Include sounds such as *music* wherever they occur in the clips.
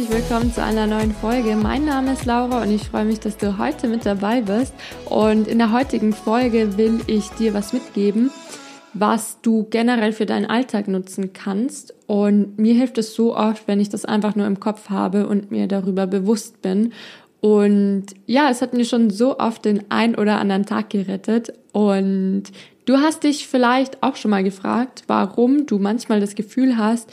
herzlich willkommen zu einer neuen Folge. Mein Name ist Laura und ich freue mich, dass du heute mit dabei bist. Und in der heutigen Folge will ich dir was mitgeben, was du generell für deinen Alltag nutzen kannst. Und mir hilft es so oft, wenn ich das einfach nur im Kopf habe und mir darüber bewusst bin. Und ja, es hat mir schon so oft den ein oder anderen Tag gerettet. Und du hast dich vielleicht auch schon mal gefragt, warum du manchmal das Gefühl hast,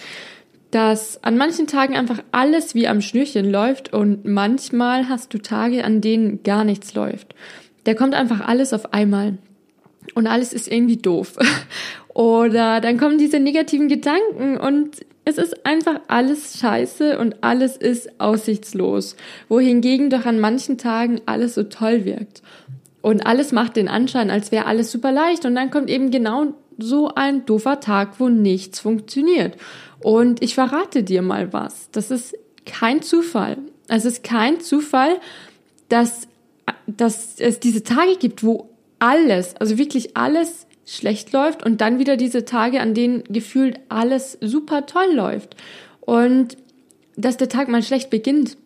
dass an manchen Tagen einfach alles wie am Schnürchen läuft und manchmal hast du Tage, an denen gar nichts läuft. Da kommt einfach alles auf einmal und alles ist irgendwie doof. *laughs* Oder dann kommen diese negativen Gedanken und es ist einfach alles scheiße und alles ist aussichtslos. Wohingegen doch an manchen Tagen alles so toll wirkt. Und alles macht den Anschein, als wäre alles super leicht. Und dann kommt eben genau so ein doofer Tag, wo nichts funktioniert. Und ich verrate dir mal was. Das ist kein Zufall. Es ist kein Zufall, dass, dass es diese Tage gibt, wo alles, also wirklich alles schlecht läuft und dann wieder diese Tage, an denen gefühlt alles super toll läuft. Und dass der Tag mal schlecht beginnt,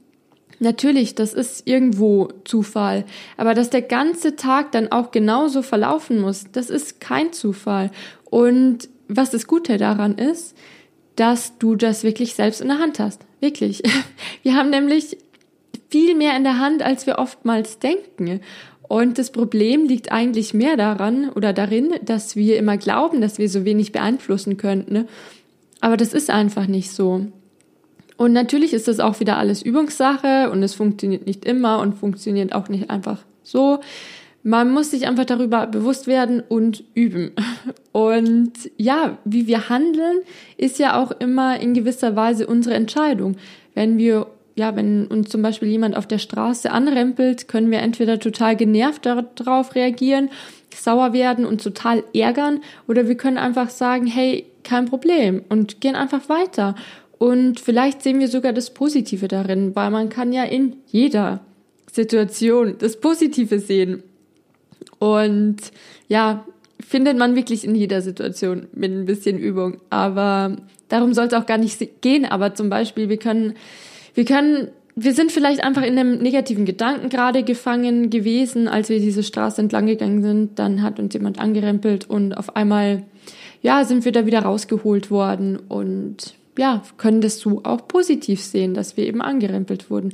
natürlich, das ist irgendwo Zufall. Aber dass der ganze Tag dann auch genauso verlaufen muss, das ist kein Zufall. Und was das Gute daran ist, dass du das wirklich selbst in der Hand hast. Wirklich. *laughs* Wir haben nämlich viel mehr in der Hand, als wir oftmals denken. Und das Problem liegt eigentlich mehr daran oder darin, dass wir immer glauben, dass wir so wenig beeinflussen könnten. Aber das ist einfach nicht so. Und natürlich ist das auch wieder alles Übungssache und es funktioniert nicht immer und funktioniert auch nicht einfach so. Man muss sich einfach darüber bewusst werden und üben. Und ja, wie wir handeln, ist ja auch immer in gewisser Weise unsere Entscheidung. Wenn wir, ja, wenn uns zum Beispiel jemand auf der Straße anrempelt, können wir entweder total genervt darauf reagieren, sauer werden und total ärgern, oder wir können einfach sagen, hey, kein Problem und gehen einfach weiter. Und vielleicht sehen wir sogar das Positive darin, weil man kann ja in jeder Situation das Positive sehen. Und ja, findet man wirklich in jeder Situation mit ein bisschen Übung. Aber darum sollte auch gar nicht gehen. Aber zum Beispiel, wir können, wir können, wir sind vielleicht einfach in einem negativen Gedanken gerade gefangen gewesen, als wir diese Straße entlang gegangen sind. Dann hat uns jemand angerempelt und auf einmal, ja, sind wir da wieder rausgeholt worden und ja, können das so auch positiv sehen, dass wir eben angerempelt wurden.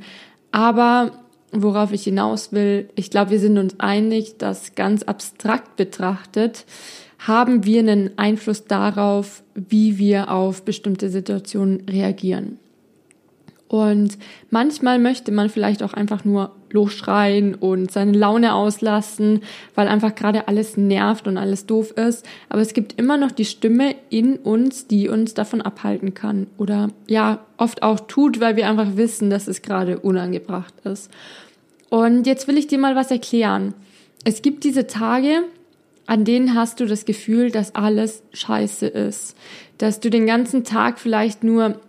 Aber worauf ich hinaus will, ich glaube, wir sind uns einig, dass ganz abstrakt betrachtet haben wir einen Einfluss darauf, wie wir auf bestimmte Situationen reagieren. Und manchmal möchte man vielleicht auch einfach nur losschreien und seine Laune auslassen, weil einfach gerade alles nervt und alles doof ist. Aber es gibt immer noch die Stimme in uns, die uns davon abhalten kann. Oder ja, oft auch tut, weil wir einfach wissen, dass es gerade unangebracht ist. Und jetzt will ich dir mal was erklären. Es gibt diese Tage, an denen hast du das Gefühl, dass alles scheiße ist. Dass du den ganzen Tag vielleicht nur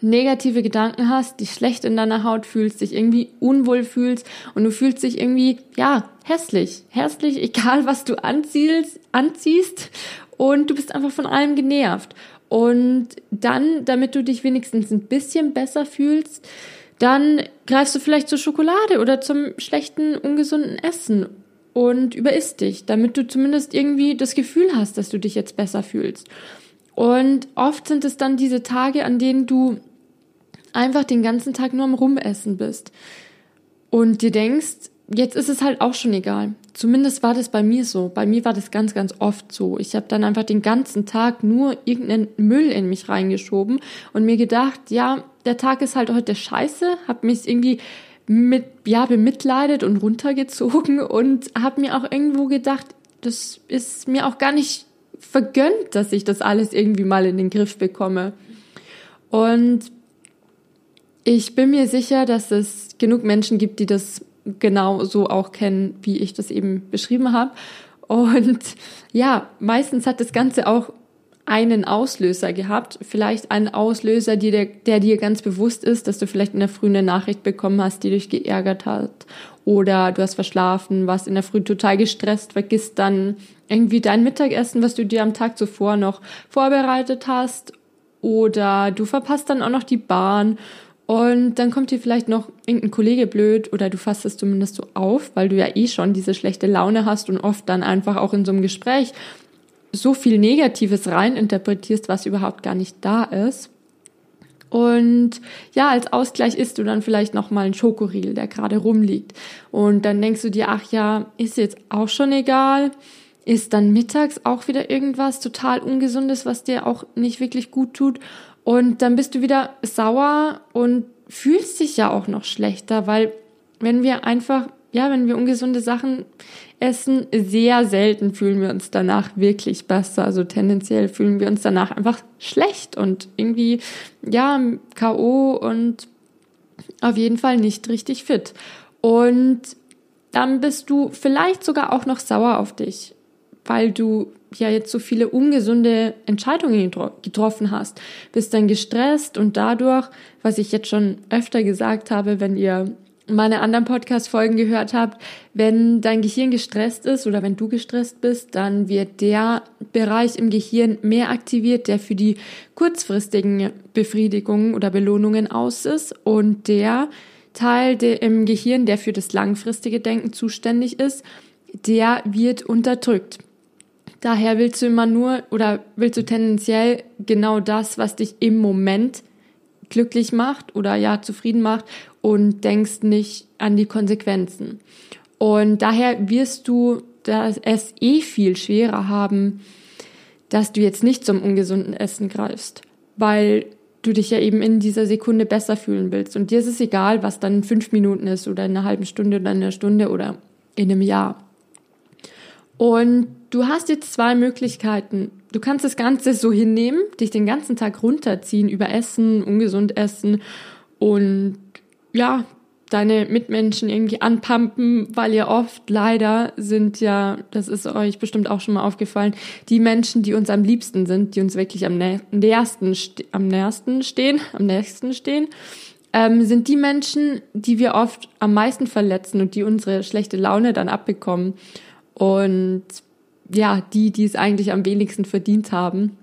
negative Gedanken hast, dich schlecht in deiner Haut fühlst, dich irgendwie unwohl fühlst und du fühlst dich irgendwie, ja, hässlich. Hässlich, *laughs* egal was du anziehst, anziehst und du bist einfach von allem genervt. Und dann, damit du dich wenigstens ein bisschen besser fühlst, dann greifst du vielleicht zur Schokolade oder zum schlechten, ungesunden Essen und überisst dich, damit du zumindest irgendwie das Gefühl hast, dass du dich jetzt besser fühlst. Und oft sind es dann diese Tage, an denen du einfach den ganzen Tag nur am Rumessen bist und dir denkst, jetzt ist es halt auch schon egal. Zumindest war das bei mir so. Bei mir war das ganz, ganz oft so. Ich habe dann einfach den ganzen Tag nur irgendeinen Müll in mich reingeschoben und mir gedacht, ja, der Tag ist halt heute scheiße, habe mich irgendwie mit, ja, bemitleidet und runtergezogen und habe mir auch irgendwo gedacht, das ist mir auch gar nicht vergönnt, dass ich das alles irgendwie mal in den Griff bekomme. Und ich bin mir sicher, dass es genug Menschen gibt, die das genau so auch kennen, wie ich das eben beschrieben habe. Und ja, meistens hat das Ganze auch einen Auslöser gehabt, vielleicht einen Auslöser, die der, der dir ganz bewusst ist, dass du vielleicht in der Früh eine Nachricht bekommen hast, die dich geärgert hat. Oder du hast verschlafen, warst in der Früh total gestresst, vergisst dann irgendwie dein Mittagessen, was du dir am Tag zuvor noch vorbereitet hast. Oder du verpasst dann auch noch die Bahn. Und dann kommt dir vielleicht noch irgendein Kollege blöd oder du fasst es zumindest so auf, weil du ja eh schon diese schlechte Laune hast und oft dann einfach auch in so einem Gespräch so viel Negatives reininterpretierst, was überhaupt gar nicht da ist. Und ja, als Ausgleich isst du dann vielleicht noch mal einen Schokoriegel, der gerade rumliegt. Und dann denkst du dir, ach ja, ist jetzt auch schon egal. Ist dann mittags auch wieder irgendwas total Ungesundes, was dir auch nicht wirklich gut tut. Und dann bist du wieder sauer und fühlst dich ja auch noch schlechter, weil wenn wir einfach, ja, wenn wir ungesunde Sachen essen, sehr selten fühlen wir uns danach wirklich besser. Also tendenziell fühlen wir uns danach einfach schlecht und irgendwie, ja, K.O. und auf jeden Fall nicht richtig fit. Und dann bist du vielleicht sogar auch noch sauer auf dich, weil du ja jetzt so viele ungesunde Entscheidungen getroffen hast, bist dann gestresst und dadurch, was ich jetzt schon öfter gesagt habe, wenn ihr meine anderen Podcast-Folgen gehört habt, wenn dein Gehirn gestresst ist oder wenn du gestresst bist, dann wird der Bereich im Gehirn mehr aktiviert, der für die kurzfristigen Befriedigungen oder Belohnungen aus ist und der Teil der im Gehirn, der für das langfristige Denken zuständig ist, der wird unterdrückt. Daher willst du immer nur oder willst du tendenziell genau das, was dich im Moment glücklich macht oder ja zufrieden macht und denkst nicht an die Konsequenzen. Und daher wirst du das es eh viel schwerer haben, dass du jetzt nicht zum ungesunden Essen greifst, weil du dich ja eben in dieser Sekunde besser fühlen willst. Und dir ist es egal, was dann in fünf Minuten ist oder in einer halben Stunde oder in einer Stunde oder in einem Jahr. Und du hast jetzt zwei Möglichkeiten. Du kannst das Ganze so hinnehmen, dich den ganzen Tag runterziehen über Essen, ungesund essen und ja, deine Mitmenschen irgendwie anpumpen, weil ihr oft leider sind ja, das ist euch bestimmt auch schon mal aufgefallen, die Menschen, die uns am liebsten sind, die uns wirklich am nächsten, am nächsten stehen, am nächsten stehen, ähm, sind die Menschen, die wir oft am meisten verletzen und die unsere schlechte Laune dann abbekommen. Und ja, die, die es eigentlich am wenigsten verdient haben.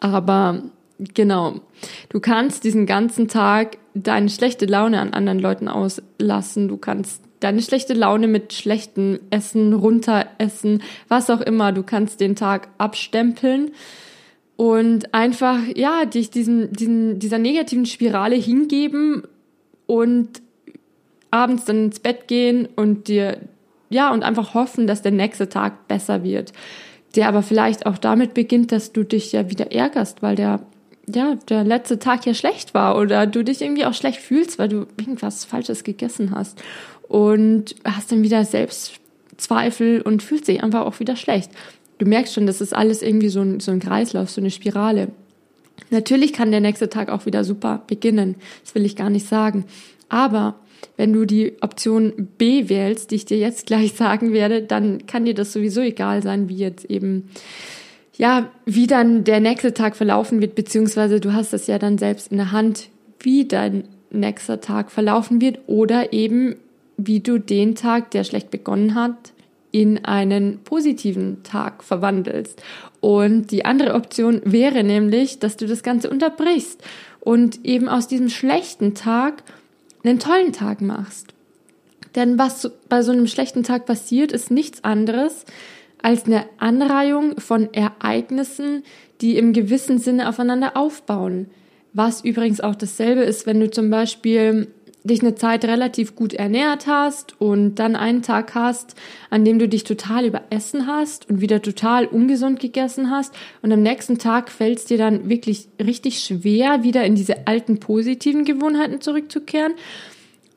Aber genau, du kannst diesen ganzen Tag deine schlechte Laune an anderen Leuten auslassen. Du kannst deine schlechte Laune mit schlechtem Essen runteressen, was auch immer. Du kannst den Tag abstempeln und einfach, ja, dich diesen, diesen, dieser negativen Spirale hingeben und abends dann ins Bett gehen und dir ja, und einfach hoffen, dass der nächste Tag besser wird. Der aber vielleicht auch damit beginnt, dass du dich ja wieder ärgerst, weil der, ja, der letzte Tag ja schlecht war oder du dich irgendwie auch schlecht fühlst, weil du irgendwas Falsches gegessen hast und hast dann wieder Selbstzweifel und fühlst dich einfach auch wieder schlecht. Du merkst schon, das ist alles irgendwie so ein, so ein Kreislauf, so eine Spirale. Natürlich kann der nächste Tag auch wieder super beginnen. Das will ich gar nicht sagen. Aber wenn du die Option B wählst, die ich dir jetzt gleich sagen werde, dann kann dir das sowieso egal sein, wie jetzt eben, ja, wie dann der nächste Tag verlaufen wird, beziehungsweise du hast das ja dann selbst in der Hand, wie dein nächster Tag verlaufen wird oder eben, wie du den Tag, der schlecht begonnen hat, in einen positiven Tag verwandelst. Und die andere Option wäre nämlich, dass du das Ganze unterbrichst und eben aus diesem schlechten Tag einen tollen Tag machst. Denn was bei so einem schlechten Tag passiert, ist nichts anderes als eine Anreihung von Ereignissen, die im gewissen Sinne aufeinander aufbauen. Was übrigens auch dasselbe ist, wenn du zum Beispiel dich eine Zeit relativ gut ernährt hast und dann einen Tag hast, an dem du dich total überessen hast und wieder total ungesund gegessen hast und am nächsten Tag fällt es dir dann wirklich richtig schwer, wieder in diese alten positiven Gewohnheiten zurückzukehren,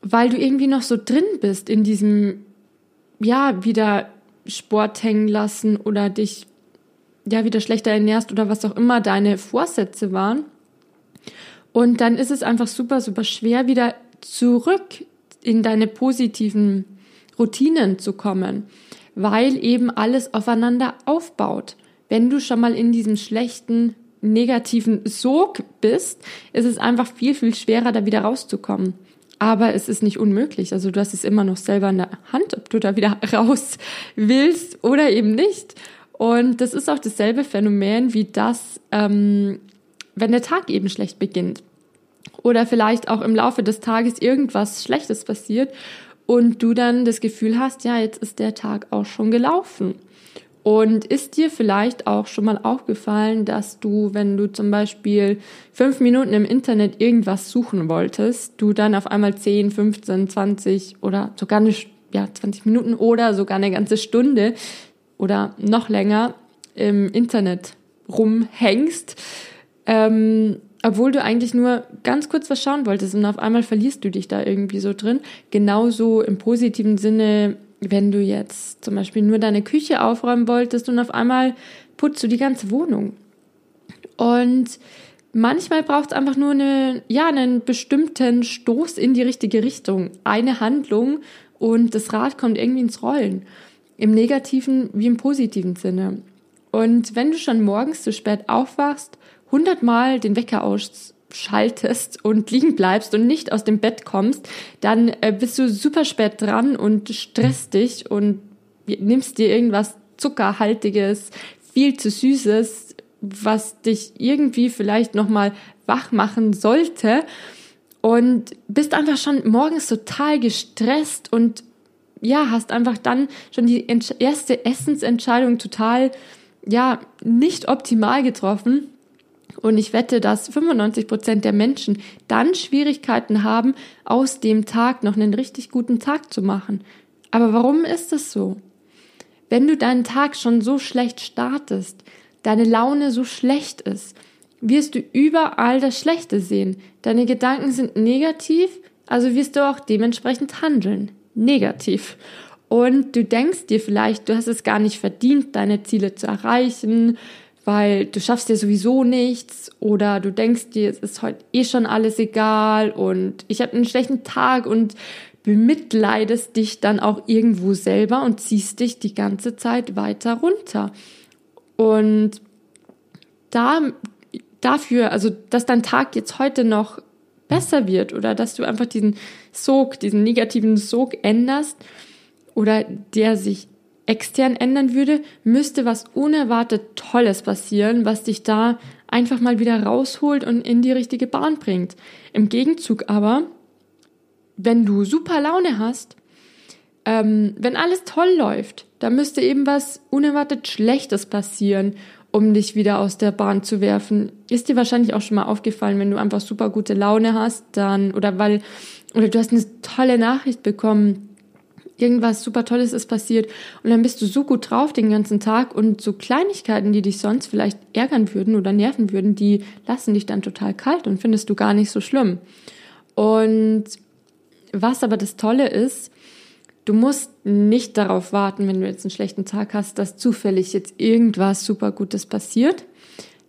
weil du irgendwie noch so drin bist in diesem, ja, wieder Sport hängen lassen oder dich ja wieder schlechter ernährst oder was auch immer deine Vorsätze waren. Und dann ist es einfach super, super schwer, wieder zurück in deine positiven Routinen zu kommen, weil eben alles aufeinander aufbaut. Wenn du schon mal in diesem schlechten, negativen Sog bist, ist es einfach viel, viel schwerer, da wieder rauszukommen. Aber es ist nicht unmöglich. Also du hast es immer noch selber in der Hand, ob du da wieder *laughs* raus willst oder eben nicht. Und das ist auch dasselbe Phänomen wie das, ähm, wenn der Tag eben schlecht beginnt. Oder vielleicht auch im Laufe des Tages irgendwas Schlechtes passiert und du dann das Gefühl hast, ja, jetzt ist der Tag auch schon gelaufen. Und ist dir vielleicht auch schon mal aufgefallen, dass du, wenn du zum Beispiel fünf Minuten im Internet irgendwas suchen wolltest, du dann auf einmal 10, 15, 20 oder sogar eine, ja, 20 Minuten oder sogar eine ganze Stunde oder noch länger im Internet rumhängst, ähm, obwohl du eigentlich nur ganz kurz was schauen wolltest und auf einmal verlierst du dich da irgendwie so drin. Genauso im positiven Sinne, wenn du jetzt zum Beispiel nur deine Küche aufräumen wolltest und auf einmal putzt du die ganze Wohnung. Und manchmal braucht es einfach nur eine, ja, einen bestimmten Stoß in die richtige Richtung, eine Handlung und das Rad kommt irgendwie ins Rollen. Im negativen wie im positiven Sinne. Und wenn du schon morgens zu spät aufwachst, hundertmal den Wecker ausschaltest und liegen bleibst und nicht aus dem Bett kommst, dann äh, bist du super spät dran und stresst dich und nimmst dir irgendwas Zuckerhaltiges, viel zu Süßes, was dich irgendwie vielleicht nochmal wach machen sollte und bist einfach schon morgens total gestresst und ja, hast einfach dann schon die erste Essensentscheidung total ja, nicht optimal getroffen. Und ich wette, dass 95 Prozent der Menschen dann Schwierigkeiten haben, aus dem Tag noch einen richtig guten Tag zu machen. Aber warum ist es so? Wenn du deinen Tag schon so schlecht startest, deine Laune so schlecht ist, wirst du überall das Schlechte sehen. Deine Gedanken sind negativ, also wirst du auch dementsprechend handeln. Negativ. Und du denkst dir vielleicht, du hast es gar nicht verdient, deine Ziele zu erreichen, weil du schaffst dir sowieso nichts oder du denkst dir, es ist heute eh schon alles egal und ich habe einen schlechten Tag und bemitleidest dich dann auch irgendwo selber und ziehst dich die ganze Zeit weiter runter. Und da, dafür, also, dass dein Tag jetzt heute noch besser wird oder dass du einfach diesen Sog, diesen negativen Sog änderst, oder der sich extern ändern würde, müsste was unerwartet Tolles passieren, was dich da einfach mal wieder rausholt und in die richtige Bahn bringt. Im Gegenzug aber, wenn du super Laune hast, ähm, wenn alles toll läuft, da müsste eben was unerwartet Schlechtes passieren, um dich wieder aus der Bahn zu werfen. Ist dir wahrscheinlich auch schon mal aufgefallen, wenn du einfach super gute Laune hast, dann oder weil oder du hast eine tolle Nachricht bekommen, irgendwas super Tolles ist passiert und dann bist du so gut drauf den ganzen Tag und so Kleinigkeiten, die dich sonst vielleicht ärgern würden oder nerven würden, die lassen dich dann total kalt und findest du gar nicht so schlimm. Und was aber das Tolle ist, du musst nicht darauf warten, wenn du jetzt einen schlechten Tag hast, dass zufällig jetzt irgendwas super Gutes passiert,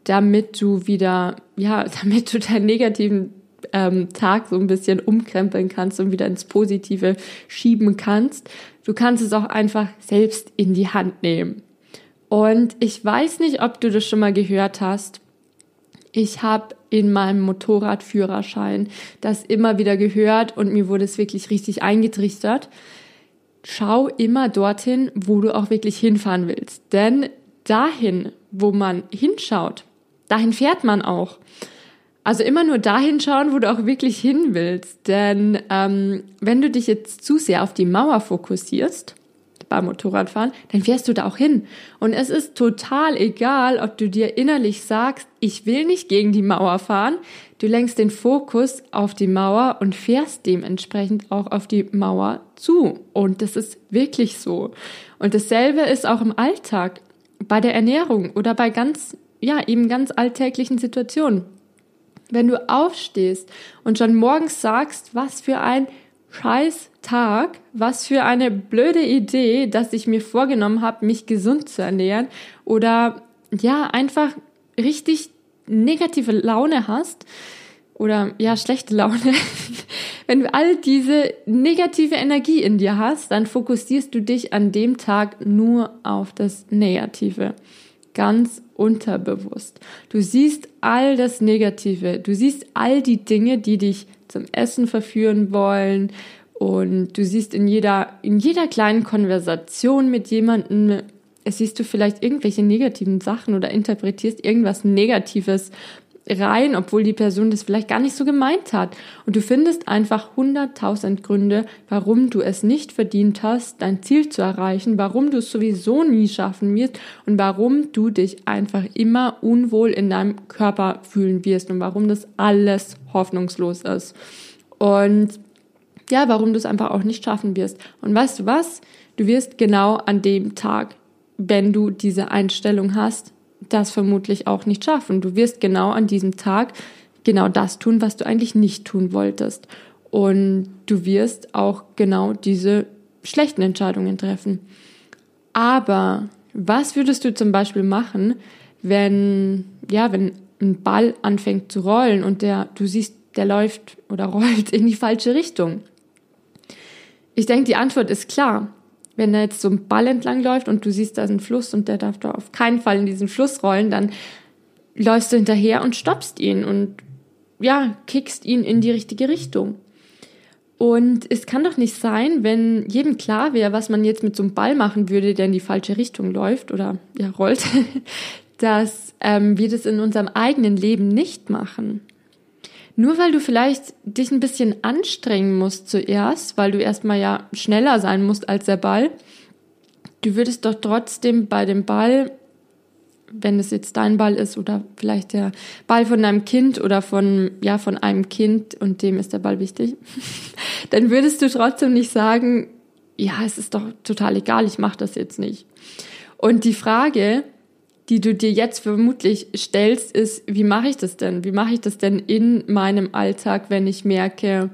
damit du wieder, ja, *laughs* damit du deinen negativen ähm, Tag so ein bisschen umkrempeln kannst und wieder ins Positive schieben kannst. Du kannst es auch einfach selbst in die Hand nehmen. Und ich weiß nicht, ob du das schon mal gehört hast. Ich habe in meinem Motorradführerschein das immer wieder gehört und mir wurde es wirklich richtig eingetrichtert. Schau immer dorthin, wo du auch wirklich hinfahren willst. Denn dahin, wo man hinschaut, dahin fährt man auch. Also immer nur dahin schauen, wo du auch wirklich hin willst. Denn ähm, wenn du dich jetzt zu sehr auf die Mauer fokussierst beim Motorradfahren, dann fährst du da auch hin. Und es ist total egal, ob du dir innerlich sagst, ich will nicht gegen die Mauer fahren. Du lenkst den Fokus auf die Mauer und fährst dementsprechend auch auf die Mauer zu. Und das ist wirklich so. Und dasselbe ist auch im Alltag, bei der Ernährung oder bei ganz, ja, eben ganz alltäglichen Situationen. Wenn du aufstehst und schon morgens sagst, was für ein scheiß Tag, was für eine blöde Idee, dass ich mir vorgenommen habe, mich gesund zu ernähren oder ja, einfach richtig negative Laune hast oder ja, schlechte Laune. *laughs* Wenn du all diese negative Energie in dir hast, dann fokussierst du dich an dem Tag nur auf das Negative ganz unterbewusst. Du siehst all das Negative, du siehst all die Dinge, die dich zum Essen verführen wollen und du siehst in jeder, in jeder kleinen Konversation mit jemandem, siehst du vielleicht irgendwelche negativen Sachen oder interpretierst irgendwas Negatives rein, obwohl die Person das vielleicht gar nicht so gemeint hat. Und du findest einfach hunderttausend Gründe, warum du es nicht verdient hast, dein Ziel zu erreichen, warum du es sowieso nie schaffen wirst und warum du dich einfach immer unwohl in deinem Körper fühlen wirst und warum das alles hoffnungslos ist. Und ja, warum du es einfach auch nicht schaffen wirst. Und weißt du was? Du wirst genau an dem Tag, wenn du diese Einstellung hast, das vermutlich auch nicht schaffen. Du wirst genau an diesem Tag genau das tun, was du eigentlich nicht tun wolltest. Und du wirst auch genau diese schlechten Entscheidungen treffen. Aber was würdest du zum Beispiel machen, wenn, ja, wenn ein Ball anfängt zu rollen und der, du siehst, der läuft oder *laughs* rollt in die falsche Richtung? Ich denke, die Antwort ist klar wenn da jetzt so ein Ball entlang läuft und du siehst, da ist ein Fluss und der darf da auf keinen Fall in diesen Fluss rollen, dann läufst du hinterher und stoppst ihn und ja, kickst ihn in die richtige Richtung. Und es kann doch nicht sein, wenn jedem klar wäre, was man jetzt mit so einem Ball machen würde, der in die falsche Richtung läuft oder ja rollt, *laughs* dass ähm, wir das in unserem eigenen Leben nicht machen. Nur weil du vielleicht dich ein bisschen anstrengen musst zuerst, weil du erstmal ja schneller sein musst als der Ball, du würdest doch trotzdem bei dem Ball, wenn es jetzt dein Ball ist oder vielleicht der Ball von deinem Kind oder von, ja, von einem Kind und dem ist der Ball wichtig, *laughs* dann würdest du trotzdem nicht sagen, ja, es ist doch total egal, ich mache das jetzt nicht. Und die Frage, die du dir jetzt vermutlich stellst, ist, wie mache ich das denn? Wie mache ich das denn in meinem Alltag, wenn ich merke,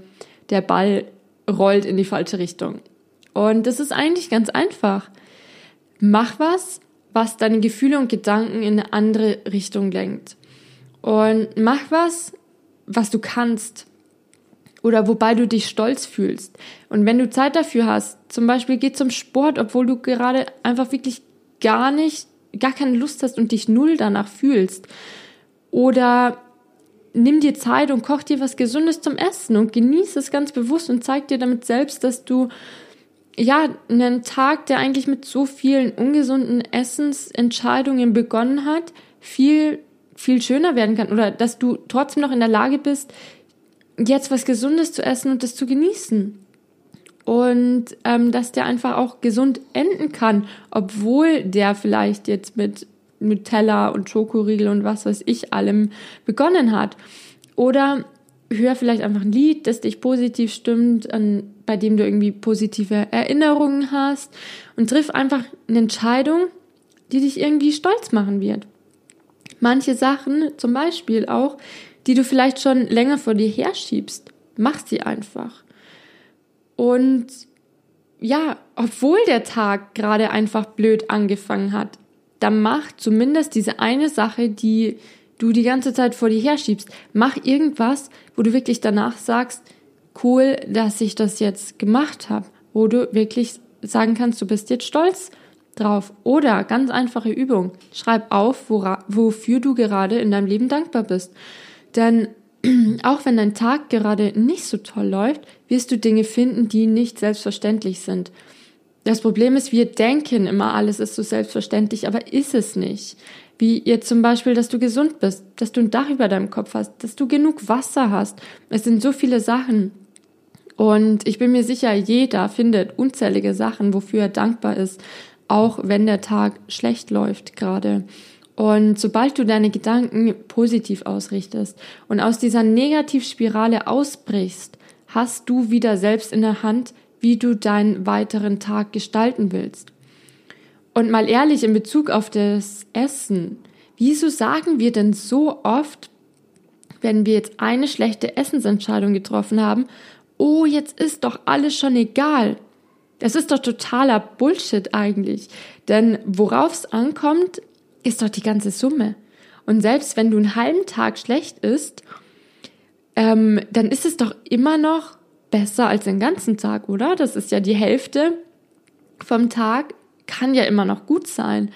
der Ball rollt in die falsche Richtung? Und das ist eigentlich ganz einfach. Mach was, was deine Gefühle und Gedanken in eine andere Richtung lenkt. Und mach was, was du kannst oder wobei du dich stolz fühlst. Und wenn du Zeit dafür hast, zum Beispiel geh zum Sport, obwohl du gerade einfach wirklich gar nicht gar keine Lust hast und dich null danach fühlst. Oder nimm dir Zeit und koch dir was Gesundes zum Essen und genieße es ganz bewusst und zeig dir damit selbst, dass du ja einen Tag, der eigentlich mit so vielen ungesunden Essensentscheidungen begonnen hat, viel viel schöner werden kann oder dass du trotzdem noch in der Lage bist, jetzt was Gesundes zu essen und das zu genießen und ähm, dass der einfach auch gesund enden kann, obwohl der vielleicht jetzt mit Nutella und Schokoriegel und was weiß ich allem begonnen hat. Oder hör vielleicht einfach ein Lied, das dich positiv stimmt, an, bei dem du irgendwie positive Erinnerungen hast und triff einfach eine Entscheidung, die dich irgendwie stolz machen wird. Manche Sachen, zum Beispiel auch, die du vielleicht schon länger vor dir herschiebst, mach sie einfach. Und ja, obwohl der Tag gerade einfach blöd angefangen hat, dann mach zumindest diese eine Sache, die du die ganze Zeit vor dir herschiebst. Mach irgendwas, wo du wirklich danach sagst, cool, dass ich das jetzt gemacht habe, wo du wirklich sagen kannst, du bist jetzt stolz drauf. Oder ganz einfache Übung, schreib auf, wora, wofür du gerade in deinem Leben dankbar bist. Denn *clears throat* auch wenn dein Tag gerade nicht so toll läuft, wirst du Dinge finden, die nicht selbstverständlich sind. Das Problem ist, wir denken immer, alles ist so selbstverständlich, aber ist es nicht. Wie jetzt zum Beispiel, dass du gesund bist, dass du ein Dach über deinem Kopf hast, dass du genug Wasser hast. Es sind so viele Sachen. Und ich bin mir sicher, jeder findet unzählige Sachen, wofür er dankbar ist, auch wenn der Tag schlecht läuft gerade. Und sobald du deine Gedanken positiv ausrichtest und aus dieser Negativspirale ausbrichst, hast du wieder selbst in der Hand, wie du deinen weiteren Tag gestalten willst. Und mal ehrlich in Bezug auf das Essen, wieso sagen wir denn so oft, wenn wir jetzt eine schlechte Essensentscheidung getroffen haben, oh, jetzt ist doch alles schon egal. Das ist doch totaler Bullshit eigentlich. Denn worauf es ankommt, ist doch die ganze Summe. Und selbst wenn du einen halben Tag schlecht isst, ähm, dann ist es doch immer noch besser als den ganzen Tag, oder? Das ist ja die Hälfte vom Tag, kann ja immer noch gut sein.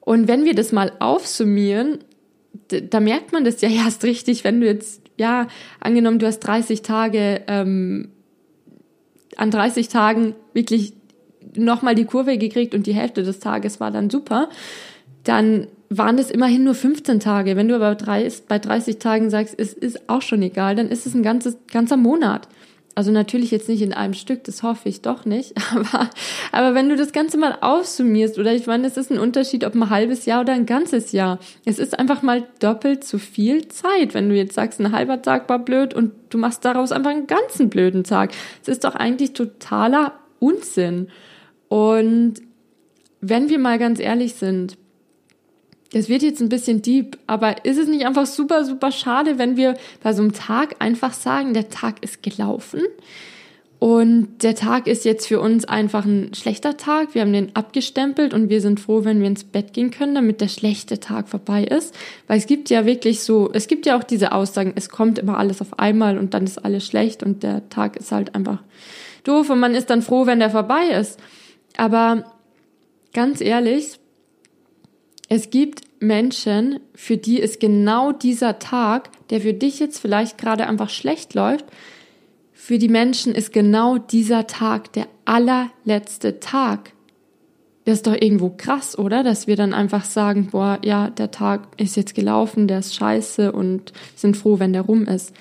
Und wenn wir das mal aufsummieren, da merkt man das ja erst richtig, wenn du jetzt, ja, angenommen, du hast 30 Tage, ähm, an 30 Tagen wirklich nochmal die Kurve gekriegt und die Hälfte des Tages war dann super, dann waren es immerhin nur 15 Tage. Wenn du aber bei 30 Tagen sagst, es ist auch schon egal, dann ist es ein ganzes, ganzer Monat. Also natürlich jetzt nicht in einem Stück, das hoffe ich doch nicht. *laughs* Aber, aber wenn du das Ganze mal aufsummierst, oder ich meine, es ist ein Unterschied, ob ein halbes Jahr oder ein ganzes Jahr. Es ist einfach mal doppelt so viel Zeit, wenn du jetzt sagst, ein halber Tag war blöd und du machst daraus einfach einen ganzen blöden Tag. Es ist doch eigentlich totaler Unsinn. Und wenn wir mal ganz ehrlich sind, das wird jetzt ein bisschen deep, aber ist es nicht einfach super, super schade, wenn wir bei so einem Tag einfach sagen, der Tag ist gelaufen und der Tag ist jetzt für uns einfach ein schlechter Tag. Wir haben den abgestempelt und wir sind froh, wenn wir ins Bett gehen können, damit der schlechte Tag vorbei ist. Weil es gibt ja wirklich so, es gibt ja auch diese Aussagen, es kommt immer alles auf einmal und dann ist alles schlecht und der Tag ist halt einfach doof und man ist dann froh, wenn der vorbei ist. Aber ganz ehrlich, es gibt Menschen, für die ist genau dieser Tag, der für dich jetzt vielleicht gerade einfach schlecht läuft, für die Menschen ist genau dieser Tag der allerletzte Tag. Das ist doch irgendwo krass, oder? Dass wir dann einfach sagen, boah, ja, der Tag ist jetzt gelaufen, der ist scheiße und sind froh, wenn der rum ist.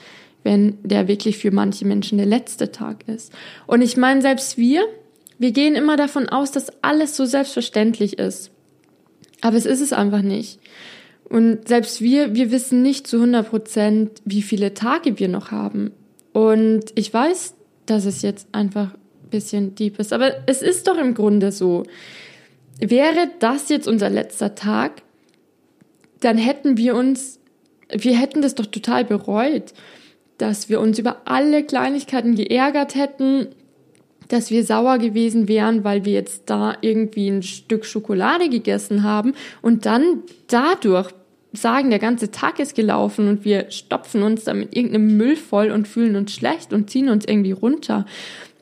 Wenn der wirklich für manche Menschen der letzte Tag ist. Und ich meine, selbst wir, wir gehen immer davon aus, dass alles so selbstverständlich ist. Aber es ist es einfach nicht. Und selbst wir, wir wissen nicht zu 100 Prozent, wie viele Tage wir noch haben. Und ich weiß, dass es jetzt einfach ein bisschen deep ist. Aber es ist doch im Grunde so. Wäre das jetzt unser letzter Tag, dann hätten wir uns, wir hätten das doch total bereut, dass wir uns über alle Kleinigkeiten geärgert hätten, dass wir sauer gewesen wären, weil wir jetzt da irgendwie ein Stück Schokolade gegessen haben und dann dadurch sagen, der ganze Tag ist gelaufen und wir stopfen uns da mit irgendeinem Müll voll und fühlen uns schlecht und ziehen uns irgendwie runter.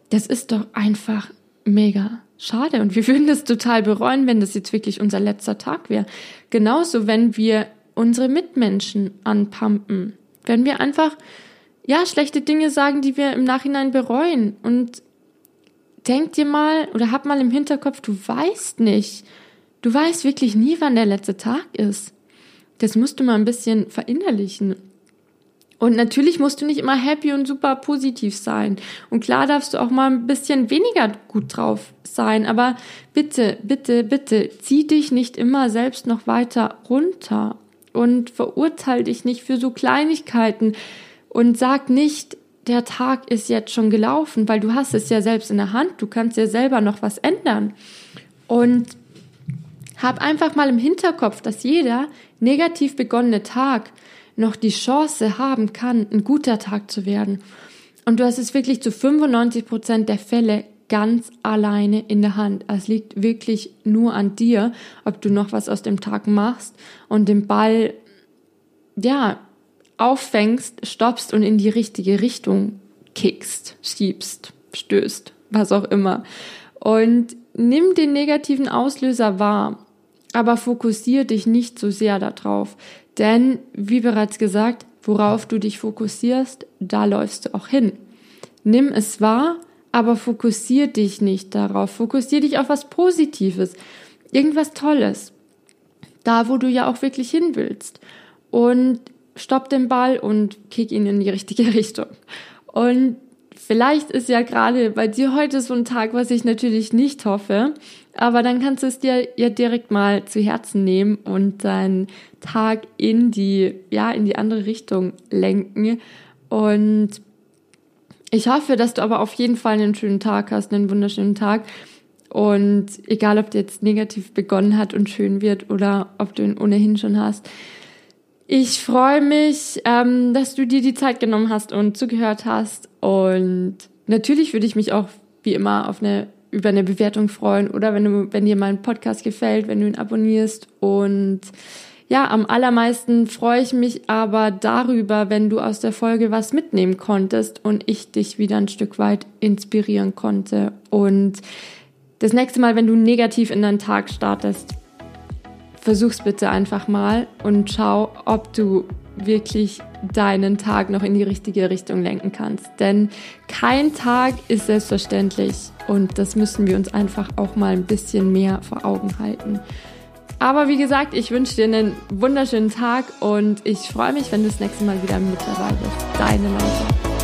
Das ist doch einfach mega schade und wir *laughs* würden das total bereuen, wenn das jetzt wirklich unser letzter Tag wäre. Genauso, wenn wir unsere Mitmenschen anpumpen, wenn wir einfach ja schlechte Dinge sagen, die wir im Nachhinein bereuen und denk dir mal oder hab mal im Hinterkopf, du weißt nicht. Du weißt wirklich nie, wann der letzte Tag ist. Das musst du mal ein bisschen verinnerlichen. Und natürlich musst du nicht immer happy und super positiv sein. Und klar darfst du auch mal ein bisschen weniger gut drauf sein. Aber bitte, bitte, bitte, zieh dich nicht immer selbst noch weiter runter und verurteil dich nicht für so Kleinigkeiten und sag nicht, der Tag ist jetzt schon gelaufen, weil du hast es ja selbst in der Hand, du kannst ja selber noch was ändern. Und hab einfach mal im Hinterkopf, dass jeder negativ begonnene Tag noch die Chance haben kann, ein guter Tag zu werden. Und du hast es wirklich zu 95 Prozent der Fälle ganz alleine in der Hand. Es liegt wirklich nur an dir, ob du noch was aus dem Tag machst und den Ball, ja, auffängst, stoppst und in die richtige Richtung kickst, schiebst, stößt, was auch immer. Und nimm den negativen Auslöser wahr, aber fokussiere dich nicht so sehr darauf. Denn, wie bereits gesagt, worauf du dich fokussierst, da läufst du auch hin. Nimm es wahr, aber fokussiere dich nicht darauf. Fokussiere dich auf was Positives, irgendwas Tolles. Da, wo du ja auch wirklich hin willst. Und stopp den Ball und kick ihn in die richtige *laughs* Richtung. Und vielleicht ist ja gerade bei dir heute so ein Tag, was ich natürlich nicht hoffe, aber dann kannst du es dir ja direkt mal zu Herzen nehmen und deinen Tag in die, ja, in die andere Richtung lenken. Und ich hoffe, dass du aber auf jeden Fall einen schönen Tag hast, einen wunderschönen Tag. Und egal, ob der jetzt negativ begonnen hat und schön wird oder ob du ihn ohnehin schon hast, ich freue mich, ähm, dass du dir die Zeit genommen hast und zugehört hast. Und natürlich würde ich mich auch wie immer auf eine über eine Bewertung freuen oder wenn du, wenn dir mein Podcast gefällt, wenn du ihn abonnierst. Und ja, am allermeisten freue ich mich aber darüber, wenn du aus der Folge was mitnehmen konntest und ich dich wieder ein Stück weit inspirieren konnte. Und das nächste Mal, wenn du negativ in deinen Tag startest, versuch's bitte einfach mal und schau, ob du wirklich deinen Tag noch in die richtige Richtung lenken kannst. Denn kein Tag ist selbstverständlich und das müssen wir uns einfach auch mal ein bisschen mehr vor Augen halten. Aber wie gesagt, ich wünsche dir einen wunderschönen Tag und ich freue mich, wenn du das nächste Mal wieder mit dabei bist. Deine Leute.